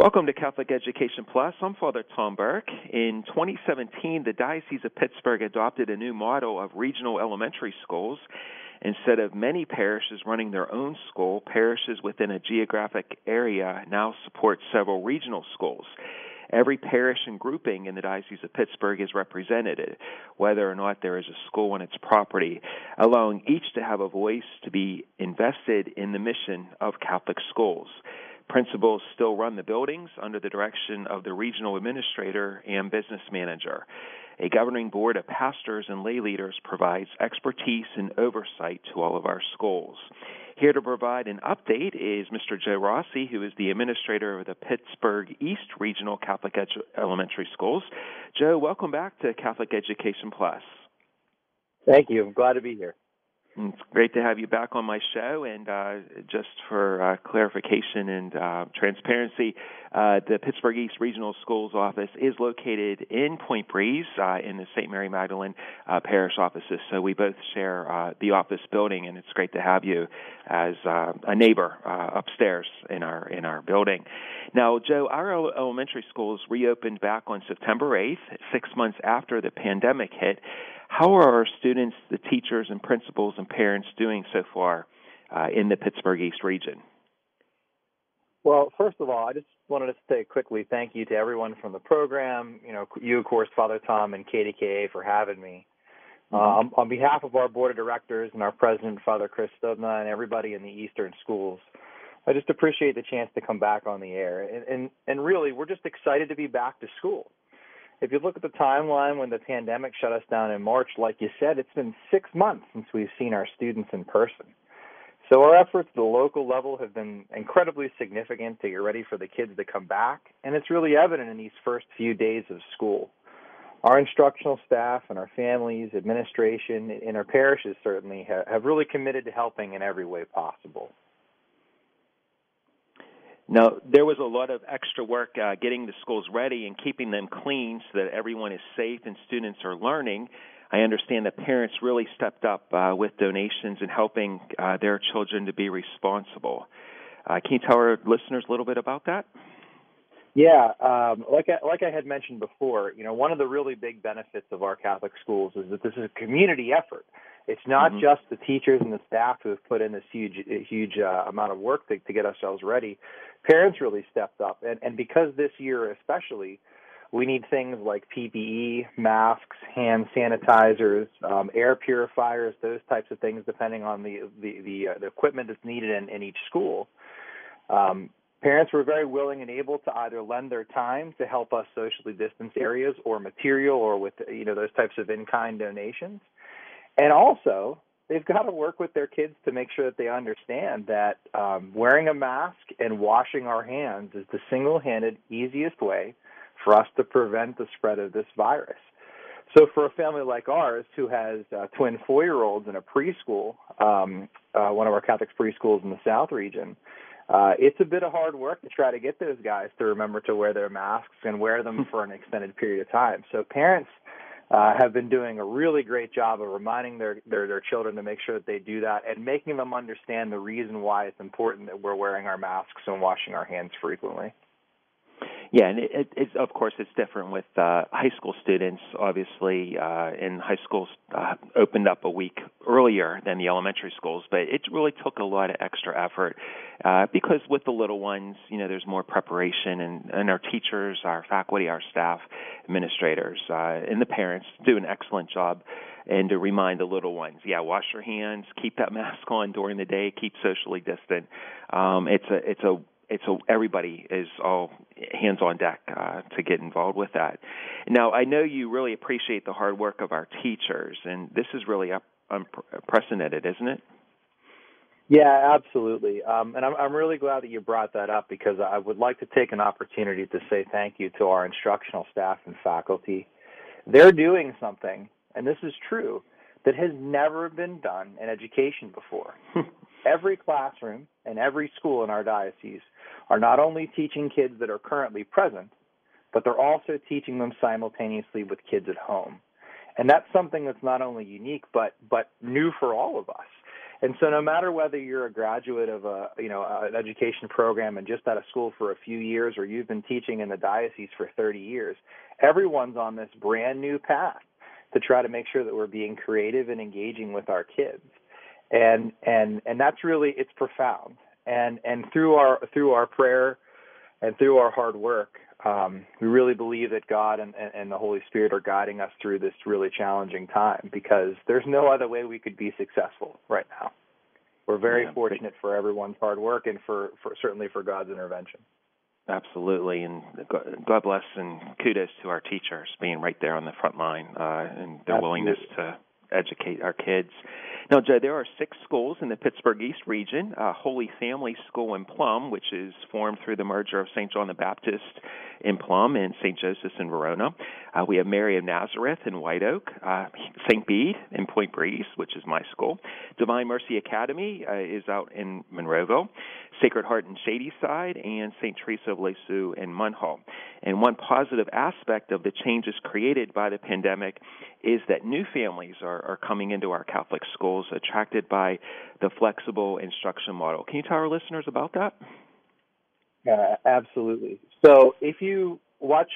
Welcome to Catholic Education Plus. I'm Father Tom Burke. In 2017, the Diocese of Pittsburgh adopted a new model of regional elementary schools. Instead of many parishes running their own school, parishes within a geographic area now support several regional schools. Every parish and grouping in the Diocese of Pittsburgh is represented, whether or not there is a school on its property, allowing each to have a voice to be invested in the mission of Catholic schools. Principals still run the buildings under the direction of the regional administrator and business manager. A governing board of pastors and lay leaders provides expertise and oversight to all of our schools. Here to provide an update is Mr. Joe Rossi, who is the administrator of the Pittsburgh East Regional Catholic Edu- Elementary Schools. Joe, welcome back to Catholic Education Plus. Thank you. I'm glad to be here. It's great to have you back on my show. And uh, just for uh, clarification and uh, transparency, uh, the Pittsburgh East Regional Schools office is located in Point Breeze uh, in the St. Mary Magdalene uh, parish offices. So we both share the office building, and it's great to have you as a neighbor upstairs in our in our building. Now, Joe, our elementary schools reopened back on September 8th, six months after the pandemic hit. How are our students, the teachers and principals and parents doing so far uh, in the Pittsburgh East region? Well, first of all, I just wanted to say quickly thank you to everyone from the program, you know, you, of course, Father Tom and KDKA for having me. Um, on behalf of our board of directors and our president, Father Chris Stubna, and everybody in the Eastern schools, I just appreciate the chance to come back on the air. And, and, and really, we're just excited to be back to school if you look at the timeline when the pandemic shut us down in March, like you said, it's been six months since we've seen our students in person. So our efforts at the local level have been incredibly significant to get ready for the kids to come back, and it's really evident in these first few days of school. Our instructional staff and our families, administration, and our parishes certainly have really committed to helping in every way possible. Now, there was a lot of extra work uh, getting the schools ready and keeping them clean so that everyone is safe and students are learning. I understand that parents really stepped up uh, with donations and helping uh, their children to be responsible. Uh, can you tell our listeners a little bit about that? Yeah, um, like I, like I had mentioned before, you know, one of the really big benefits of our Catholic schools is that this is a community effort. It's not mm-hmm. just the teachers and the staff who have put in this huge, huge uh, amount of work to, to get ourselves ready. Parents really stepped up, and, and because this year especially, we need things like PPE, masks, hand sanitizers, um, air purifiers, those types of things, depending on the the the, uh, the equipment that's needed in, in each school. Um, parents were very willing and able to either lend their time to help us socially distance areas, or material, or with you know those types of in-kind donations. And also, they've got to work with their kids to make sure that they understand that um, wearing a mask and washing our hands is the single-handed easiest way for us to prevent the spread of this virus. So for a family like ours who has uh, twin four-year-olds in a preschool, um, uh, one of our Catholic preschools in the South region, uh, it's a bit of hard work to try to get those guys to remember to wear their masks and wear them for an extended period of time. So parents uh, have been doing a really great job of reminding their, their their children to make sure that they do that and making them understand the reason why it's important that we're wearing our masks and washing our hands frequently. Yeah, and it, it, it's of course it's different with uh, high school students. Obviously, uh, in high schools uh, opened up a week earlier than the elementary schools, but it really took a lot of extra effort uh, because with the little ones, you know, there's more preparation, and, and our teachers, our faculty, our staff, administrators, uh, and the parents do an excellent job and to remind the little ones, yeah, wash your hands, keep that mask on during the day, keep socially distant. Um, it's a it's a it's a, everybody is all hands on deck uh, to get involved with that. Now, I know you really appreciate the hard work of our teachers, and this is really unprecedented, isn't it? Yeah, absolutely. Um, and I'm, I'm really glad that you brought that up because I would like to take an opportunity to say thank you to our instructional staff and faculty. They're doing something, and this is true, that has never been done in education before. every classroom and every school in our diocese are not only teaching kids that are currently present, but they're also teaching them simultaneously with kids at home. And that's something that's not only unique, but, but new for all of us. And so, no matter whether you're a graduate of a you know an education program and just out of school for a few years, or you've been teaching in the diocese for 30 years, everyone's on this brand new path to try to make sure that we're being creative and engaging with our kids. And and and that's really it's profound. And and through our through our prayer and through our hard work, um, we really believe that God and, and the Holy Spirit are guiding us through this really challenging time because there's no other way we could be successful right now. We're very yeah, fortunate for everyone's hard work and for, for certainly for God's intervention. Absolutely, and God bless and kudos to our teachers being right there on the front line uh, and their Absolutely. willingness to educate our kids. Now, Joe, there are six schools in the Pittsburgh East region. Uh, Holy Family School in Plum, which is formed through the merger of St. John the Baptist in Plum and St. Joseph's in Verona. Uh, we have Mary of Nazareth in White Oak, uh, St. Bede in Point Breeze, which is my school. Divine Mercy Academy uh, is out in Monroeville. Sacred Heart in Shadyside, and St. Teresa of Lisieux in Munhall. And one positive aspect of the changes created by the pandemic is that new families are, are coming into our Catholic schools attracted by the flexible instruction model. Can you tell our listeners about that? Uh, absolutely. So if you watch,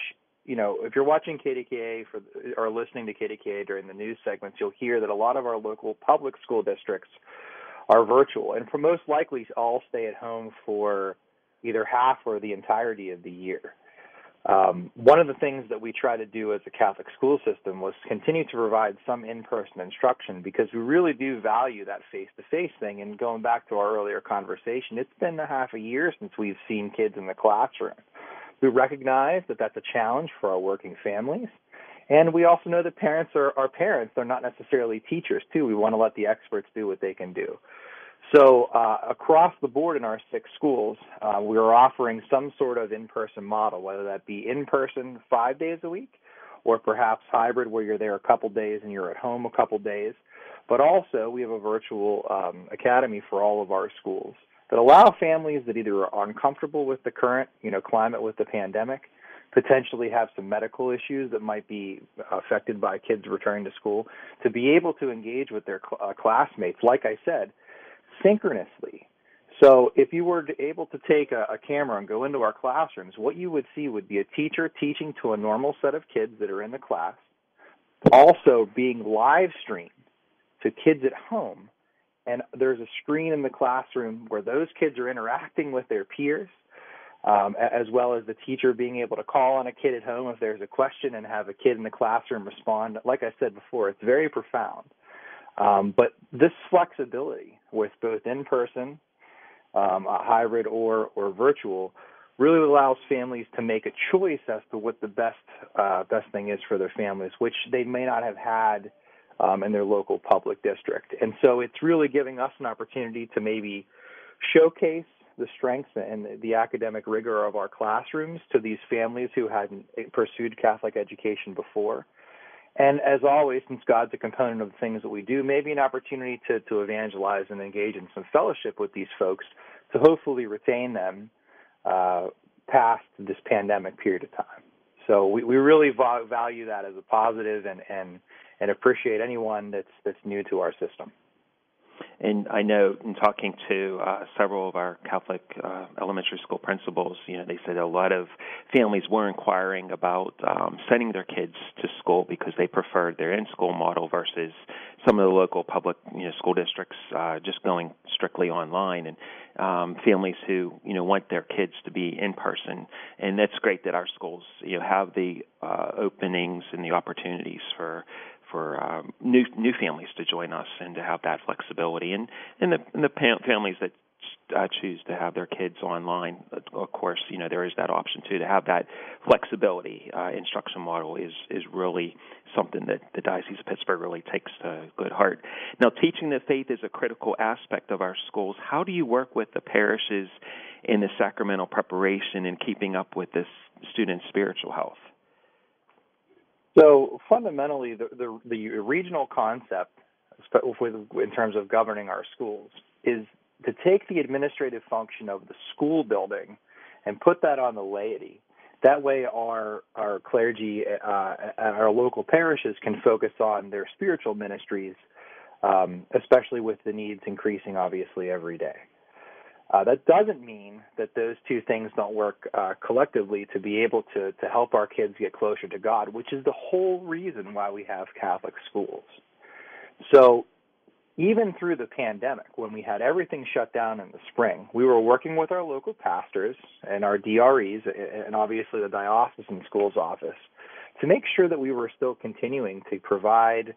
you know, if you're watching KDKA for or listening to KDKA during the news segments, you'll hear that a lot of our local public school districts are virtual and for most likely all stay at home for either half or the entirety of the year. Um, one of the things that we try to do as a Catholic school system was continue to provide some in-person instruction because we really do value that face-to-face thing. And going back to our earlier conversation, it's been a half a year since we've seen kids in the classroom. We recognize that that's a challenge for our working families. And we also know that parents are, are parents. They're not necessarily teachers, too. We want to let the experts do what they can do. So uh, across the board in our six schools, uh, we are offering some sort of in-person model, whether that be in-person five days a week, or perhaps hybrid where you're there a couple days and you're at home a couple days. But also, we have a virtual um, academy for all of our schools that allow families that either are uncomfortable with the current, you know, climate with the pandemic, potentially have some medical issues that might be affected by kids returning to school, to be able to engage with their cl- uh, classmates. Like I said, synchronously. So if you were able to take a, a camera and go into our classrooms, what you would see would be a teacher teaching to a normal set of kids that are in the class, also being live streamed to kids at home. And there's a screen in the classroom where those kids are interacting with their peers, um, as well as the teacher being able to call on a kid at home if there's a question and have a kid in the classroom respond. Like I said before, it's very profound. Um, but this flexibility with both in person, um, hybrid, or or virtual really allows families to make a choice as to what the best uh, best thing is for their families, which they may not have had um, in their local public district. And so it's really giving us an opportunity to maybe showcase the strengths and the academic rigor of our classrooms to these families who hadn't pursued Catholic education before and as always, since God's a component of the things that we do, maybe an opportunity to, to evangelize and engage in some fellowship with these folks to hopefully retain them uh, past this pandemic period of time. So we, we really value that as a positive and, and, and appreciate anyone that's, that's new to our system. And I know in talking to uh, several of our Catholic uh, elementary school principals, you know, they said a lot of families were inquiring about um, sending their kids to school because they preferred their in-school model versus some of the local public you know, school districts uh, just going strictly online, and um, families who you know want their kids to be in person. And that's great that our schools you know have the uh, openings and the opportunities for for um, new new families to join us and to have that flexibility, and and the and the families that uh, choose to have their kids online, of course, you know there is that option too to have that flexibility. Uh, instruction model is is really something that the Diocese of Pittsburgh really takes to good heart. Now, teaching the faith is a critical aspect of our schools. How do you work with the parishes in the sacramental preparation and keeping up with this student's spiritual health? So fundamentally, the, the, the regional concept, in terms of governing our schools, is to take the administrative function of the school building and put that on the laity. That way, our our clergy uh, our local parishes can focus on their spiritual ministries um, especially with the needs increasing obviously every day. Uh, that doesn't mean that those two things don't work uh, collectively to be able to, to help our kids get closer to God, which is the whole reason why we have Catholic schools. So even through the pandemic, when we had everything shut down in the spring, we were working with our local pastors and our DREs and obviously the diocesan schools office to make sure that we were still continuing to provide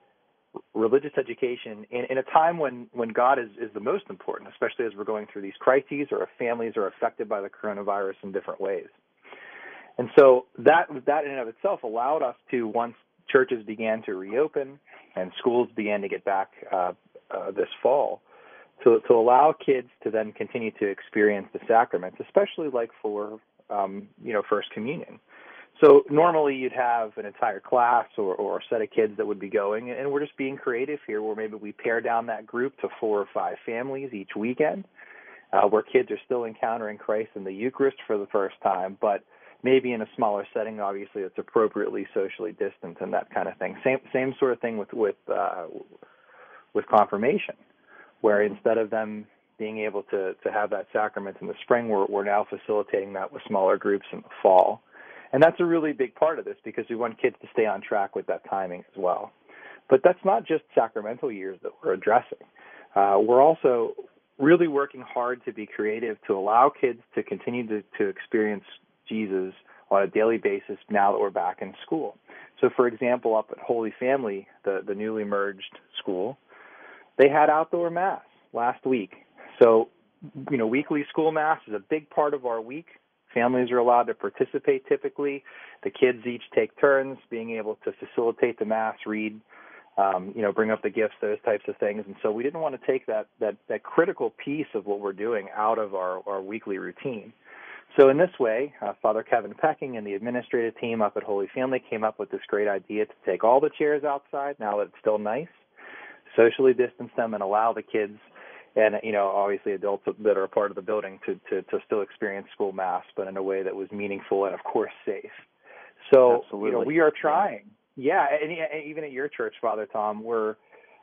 religious education in, in a time when, when God is, is the most important, especially as we're going through these crises or if families are affected by the coronavirus in different ways. And so that, that in and of itself allowed us to, once churches began to reopen and schools began to get back uh, uh, this fall, to, to allow kids to then continue to experience the sacraments, especially like for, um, you know, First Communion. So normally you'd have an entire class or, or a set of kids that would be going, and we're just being creative here where maybe we pare down that group to four or five families each weekend, uh, where kids are still encountering Christ in the Eucharist for the first time, but maybe in a smaller setting, obviously it's appropriately socially distant and that kind of thing. Same same sort of thing with with uh, with confirmation, where instead of them being able to to have that sacrament in the spring, we're we're now facilitating that with smaller groups in the fall. And that's a really big part of this because we want kids to stay on track with that timing as well. But that's not just sacramental years that we're addressing. Uh, we're also really working hard to be creative to allow kids to continue to, to experience Jesus on a daily basis now that we're back in school. So, for example, up at Holy Family, the, the newly merged school, they had outdoor mass last week. So, you know, weekly school mass is a big part of our week. Families are allowed to participate typically. The kids each take turns being able to facilitate the mass, read, um, you know, bring up the gifts, those types of things. And so we didn't want to take that, that, that critical piece of what we're doing out of our, our weekly routine. So in this way, uh, Father Kevin Pecking and the administrative team up at Holy Family came up with this great idea to take all the chairs outside now that it's still nice, socially distance them, and allow the kids and you know obviously adults that are a part of the building to to to still experience school mass, but in a way that was meaningful and of course safe. So Absolutely. you know we are trying. Yeah, and, and even at your church, Father Tom, we're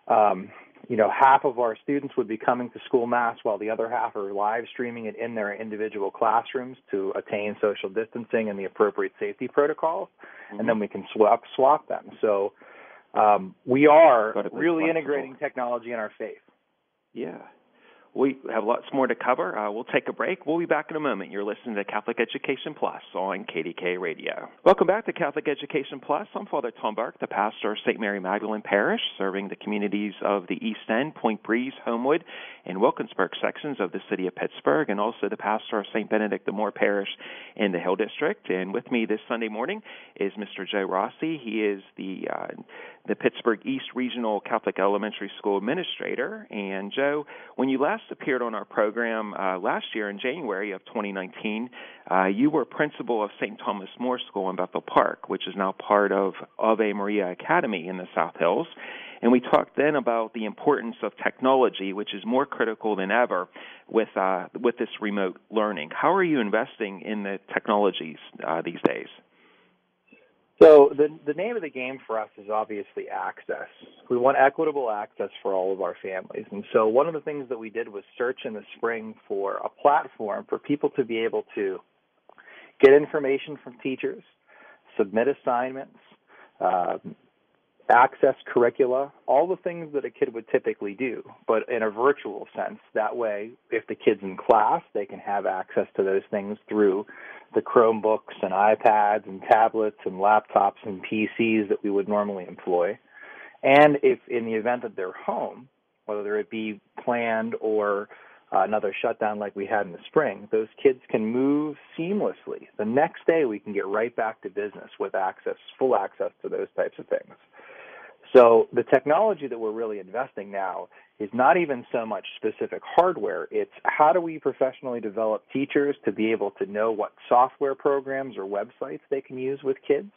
um, you know half of our students would be coming to school mass while the other half are live streaming it in their individual classrooms to attain social distancing and the appropriate safety protocols, mm-hmm. and then we can swap swap them. So um, we are really integrating technology in our faith. Yeah. We have lots more to cover. Uh, we'll take a break. We'll be back in a moment. You're listening to Catholic Education Plus on KDKA Radio. Welcome back to Catholic Education Plus. I'm Father Tom Burke, the pastor of St. Mary Magdalene Parish, serving the communities of the East End, Point Breeze, Homewood, and Wilkinsburg sections of the city of Pittsburgh, and also the pastor of St. Benedict the Moor Parish in the Hill District. And with me this Sunday morning is Mr. Joe Rossi. He is the uh, the Pittsburgh East Regional Catholic Elementary School Administrator. And Joe, when you last appeared on our program uh, last year in January of 2019, uh, you were principal of St. Thomas More School in Bethel Park, which is now part of Ave Maria Academy in the South Hills. And we talked then about the importance of technology, which is more critical than ever with uh, with this remote learning. How are you investing in the technologies uh, these days? So the the name of the game for us is obviously access. We want equitable access for all of our families. And so one of the things that we did was search in the spring for a platform for people to be able to get information from teachers, submit assignments, uh, access curricula, all the things that a kid would typically do, but in a virtual sense. That way, if the kid's in class, they can have access to those things through the Chromebooks and iPads and tablets and laptops and PCs that we would normally employ. And if in the event that they're home, whether it be planned or uh, another shutdown like we had in the spring, those kids can move seamlessly. The next day, we can get right back to business with access, full access to those types of things. So the technology that we're really investing now is not even so much specific hardware. It's how do we professionally develop teachers to be able to know what software programs or websites they can use with kids?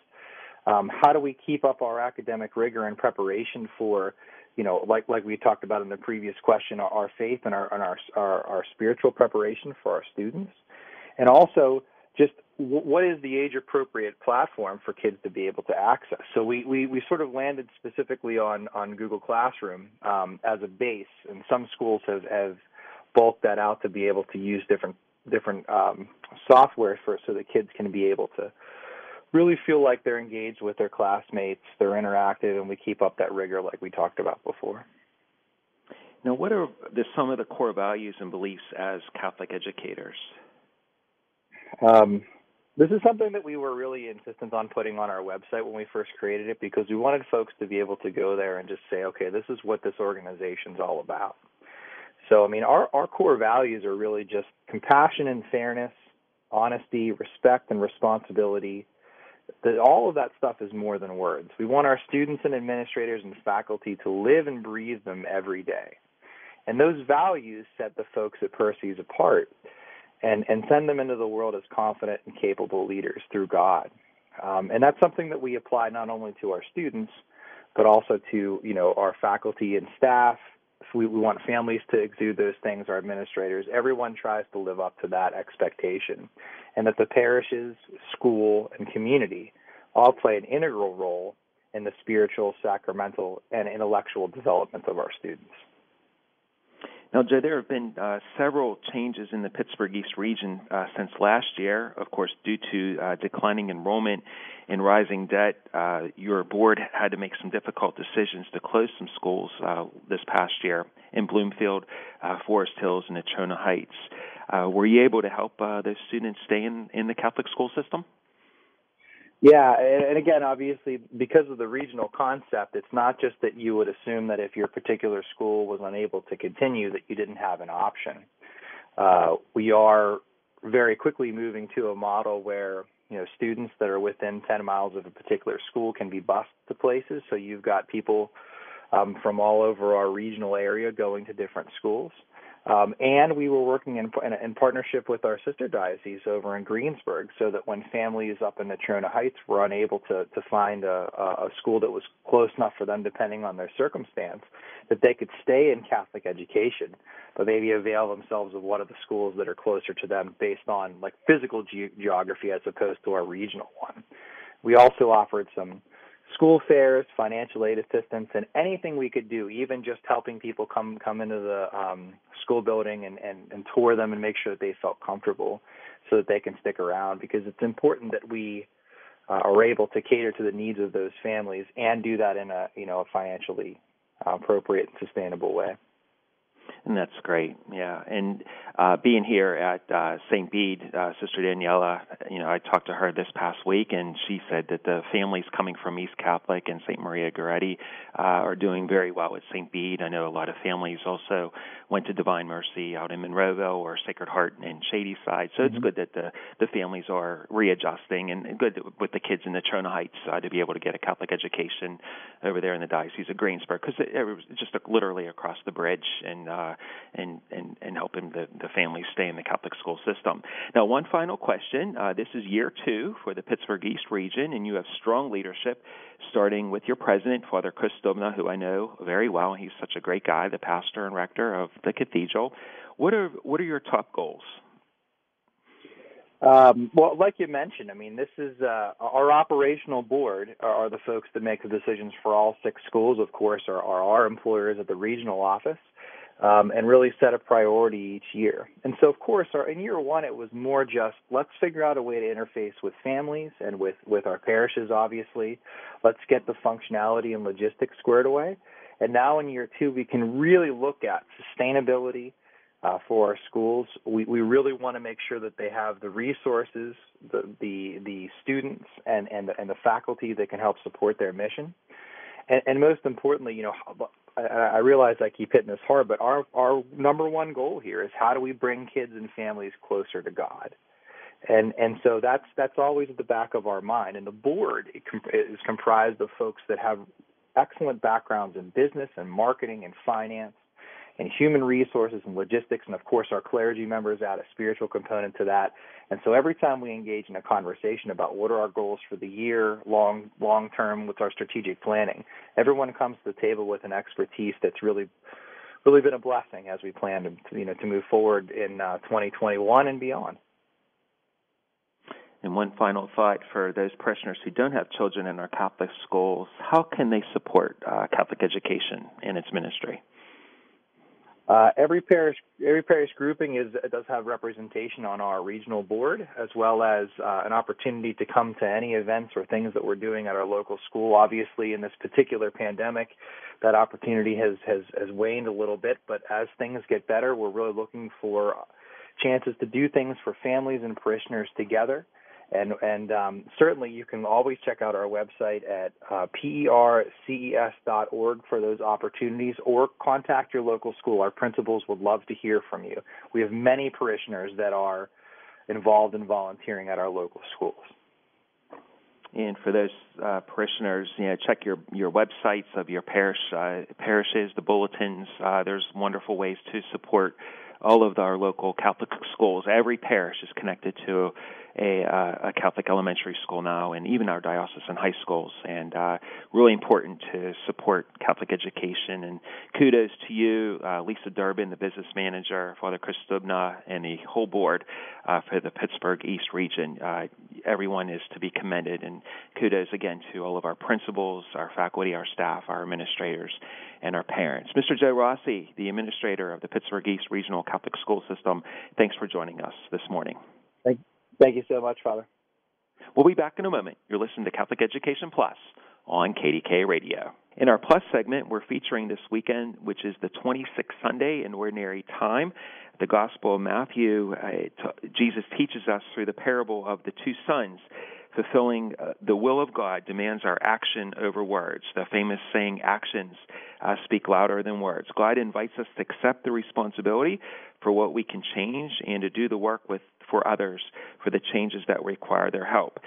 Um, how do we keep up our academic rigor and preparation for, you know, like like we talked about in the previous question, our faith and our and our, our, our spiritual preparation for our students, and also just what is the age appropriate platform for kids to be able to access? So we, we, we sort of landed specifically on, on Google Classroom um, as a base, and some schools have, have bulked that out to be able to use different different um, software for so that kids can be able to really feel like they're engaged with their classmates, they're interactive, and we keep up that rigor like we talked about before. Now, what are the, some of the core values and beliefs as Catholic educators? Um, this is something that we were really insistent on putting on our website when we first created it because we wanted folks to be able to go there and just say, okay, this is what this organization's all about. So, I mean, our, our core values are really just compassion and fairness, honesty, respect, and responsibility. That all of that stuff is more than words. We want our students and administrators and faculty to live and breathe them every day. And those values set the folks at PERCES apart and, and send them into the world as confident and capable leaders through God. Um, and that's something that we apply not only to our students, but also to, you know, our faculty and staff, we, we want families to exude those things, our administrators. Everyone tries to live up to that expectation. And that the parishes, school, and community all play an integral role in the spiritual, sacramental, and intellectual development of our students. Now, Joe, there have been uh, several changes in the Pittsburgh East region uh, since last year, of course, due to uh, declining enrollment and rising debt. Uh, your board had to make some difficult decisions to close some schools uh, this past year in Bloomfield, uh, Forest Hills, and Natrona Heights. were you able to help those students stay in, in the Catholic school system? Yeah, and again, obviously, because of the regional concept, it's not just that you would assume that if your particular school was unable to continue, that you didn't have an option. Uh, we are very quickly moving to a model where you know students that are within 10 miles of a particular school can be bused to places. So you've got people um, from all over our regional area going to different schools. Um, and we were working in, in, in, partnership with our sister diocese over in Greensburg so that when families up in Natrona Heights were unable to, to find a, a school that was close enough for them depending on their circumstance, that they could stay in Catholic education, but maybe avail themselves of one of the schools that are closer to them based on like physical ge- geography as opposed to our regional one. We also offered some school fairs, financial aid assistance, and anything we could do, even just helping people come come into the um, school building and, and, and tour them and make sure that they felt comfortable so that they can stick around because it's important that we uh, are able to cater to the needs of those families and do that in a you know a financially uh, appropriate and sustainable way. And that's great, yeah. And uh, being here at uh, St. Bede, uh, Sister Daniela, you know, I talked to her this past week, and she said that the families coming from East Catholic and St. Maria Goretti uh, are doing very well at St. Bede. I know a lot of families also went to Divine Mercy out in Monroeville or Sacred Heart in Shadyside. So mm-hmm. it's good that the the families are readjusting, and good with the kids in Natrona Heights uh, to be able to get a Catholic education over there in the Diocese of Greensburg because it, it was just literally across the bridge, and uh, and and and helping the the families stay in the Catholic school system. Now, one final question. Uh, this is year two for the Pittsburgh East region, and you have strong leadership, starting with your president, Father Chris who I know very well. He's such a great guy, the pastor and rector of the cathedral. What are what are your top goals? Um, well, like you mentioned, I mean, this is uh, our operational board are, are, the folks that make the decisions for all six schools. Of course, are, are our employers at the regional office um, and really set a priority each year. And so, of course, our, in year one, it was more just let's figure out a way to interface with families and with, with our parishes, obviously. Let's get the functionality and logistics squared away. And now in year two, we can really look at sustainability uh, for our schools. We, we really want to make sure that they have the resources, the, the, the students, and, and, the, and the faculty that can help support their mission. And, and most importantly, you know, I, I realize I keep hitting this hard, but our our number one goal here is how do we bring kids and families closer to God, and and so that's that's always at the back of our mind. And the board is comprised of folks that have excellent backgrounds in business and marketing and finance, and human resources and logistics, and of course our clergy members add a spiritual component to that. And so every time we engage in a conversation about what are our goals for the year, long long term, what's our strategic planning, everyone comes to the table with an expertise that's really really been a blessing as we plan to you know to move forward in uh, 2021 and beyond. And one final thought for those parishioners who don't have children in our Catholic schools, how can they support uh, Catholic education and its ministry? Uh, every parish, every parish grouping is does have representation on our regional board, as well as uh, an opportunity to come to any events or things that we're doing at our local school. Obviously, in this particular pandemic, that opportunity has has has waned a little bit. But as things get better, we're really looking for chances to do things for families and parishioners together. And, and um, certainly you can always check out our website at uh, perces.org for those opportunities or contact your local school. Our principals would love to hear from you. We have many parishioners that are involved in volunteering at our local schools. And for those uh, parishioners, you know, check your your websites of your parish uh, parishes, the bulletins. Uh, there's wonderful ways to support all of our local Catholic schools. Every parish is connected to a, uh, a Catholic elementary school now, and even our diocesan high schools. And uh, really important to support Catholic education. And kudos to you, uh, Lisa Durbin, the business manager, Father Chris Stubna, and the whole board uh, for the Pittsburgh East region. Uh, everyone is to be commended, and kudos again to all of our principals, our faculty, our staff, our administrators, and our parents. Mr. Joe Rossi, the administrator of the Pittsburgh East Regional Catholic School System, thanks for joining us this morning. Thank, thank you so much, Father. We'll be back in a moment. You're listening to Catholic Education Plus on KDKA Radio. In our Plus segment, we're featuring this weekend, which is the 26th Sunday in Ordinary Time. The Gospel of Matthew, uh, t- Jesus teaches us through the parable of the two sons fulfilling uh, the will of God demands our action over words. The famous saying, actions uh, speak louder than words. God invites us to accept the responsibility for what we can change and to do the work with for others for the changes that require their help.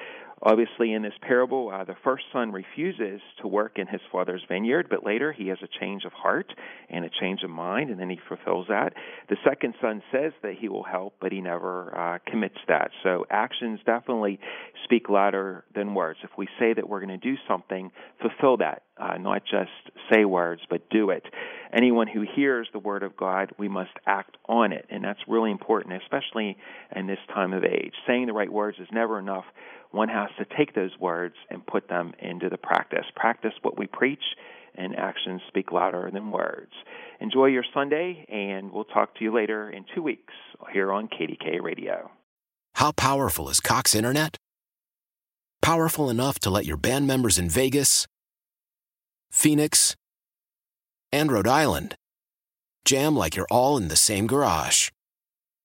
Obviously, in this parable, uh, the first son refuses to work in his father's vineyard, but later he has a change of heart and a change of mind, and then he fulfills that. The second son says that he will help, but he never uh, commits that. So actions definitely speak louder than words. If we say that we're going to do something, fulfill that, uh, not just say words, but do it. Anyone who hears the word of God, we must act on it, and that's really important, especially in this time of age. Saying the right words is never enough one has to take those words and put them into the practice. Practice what we preach, and actions speak louder than words. Enjoy your Sunday, and we'll talk to you later in two weeks here on KDKA Radio. How powerful is Cox Internet? Powerful enough to let your band members in Vegas, Phoenix, and Rhode Island jam like you're all in the same garage.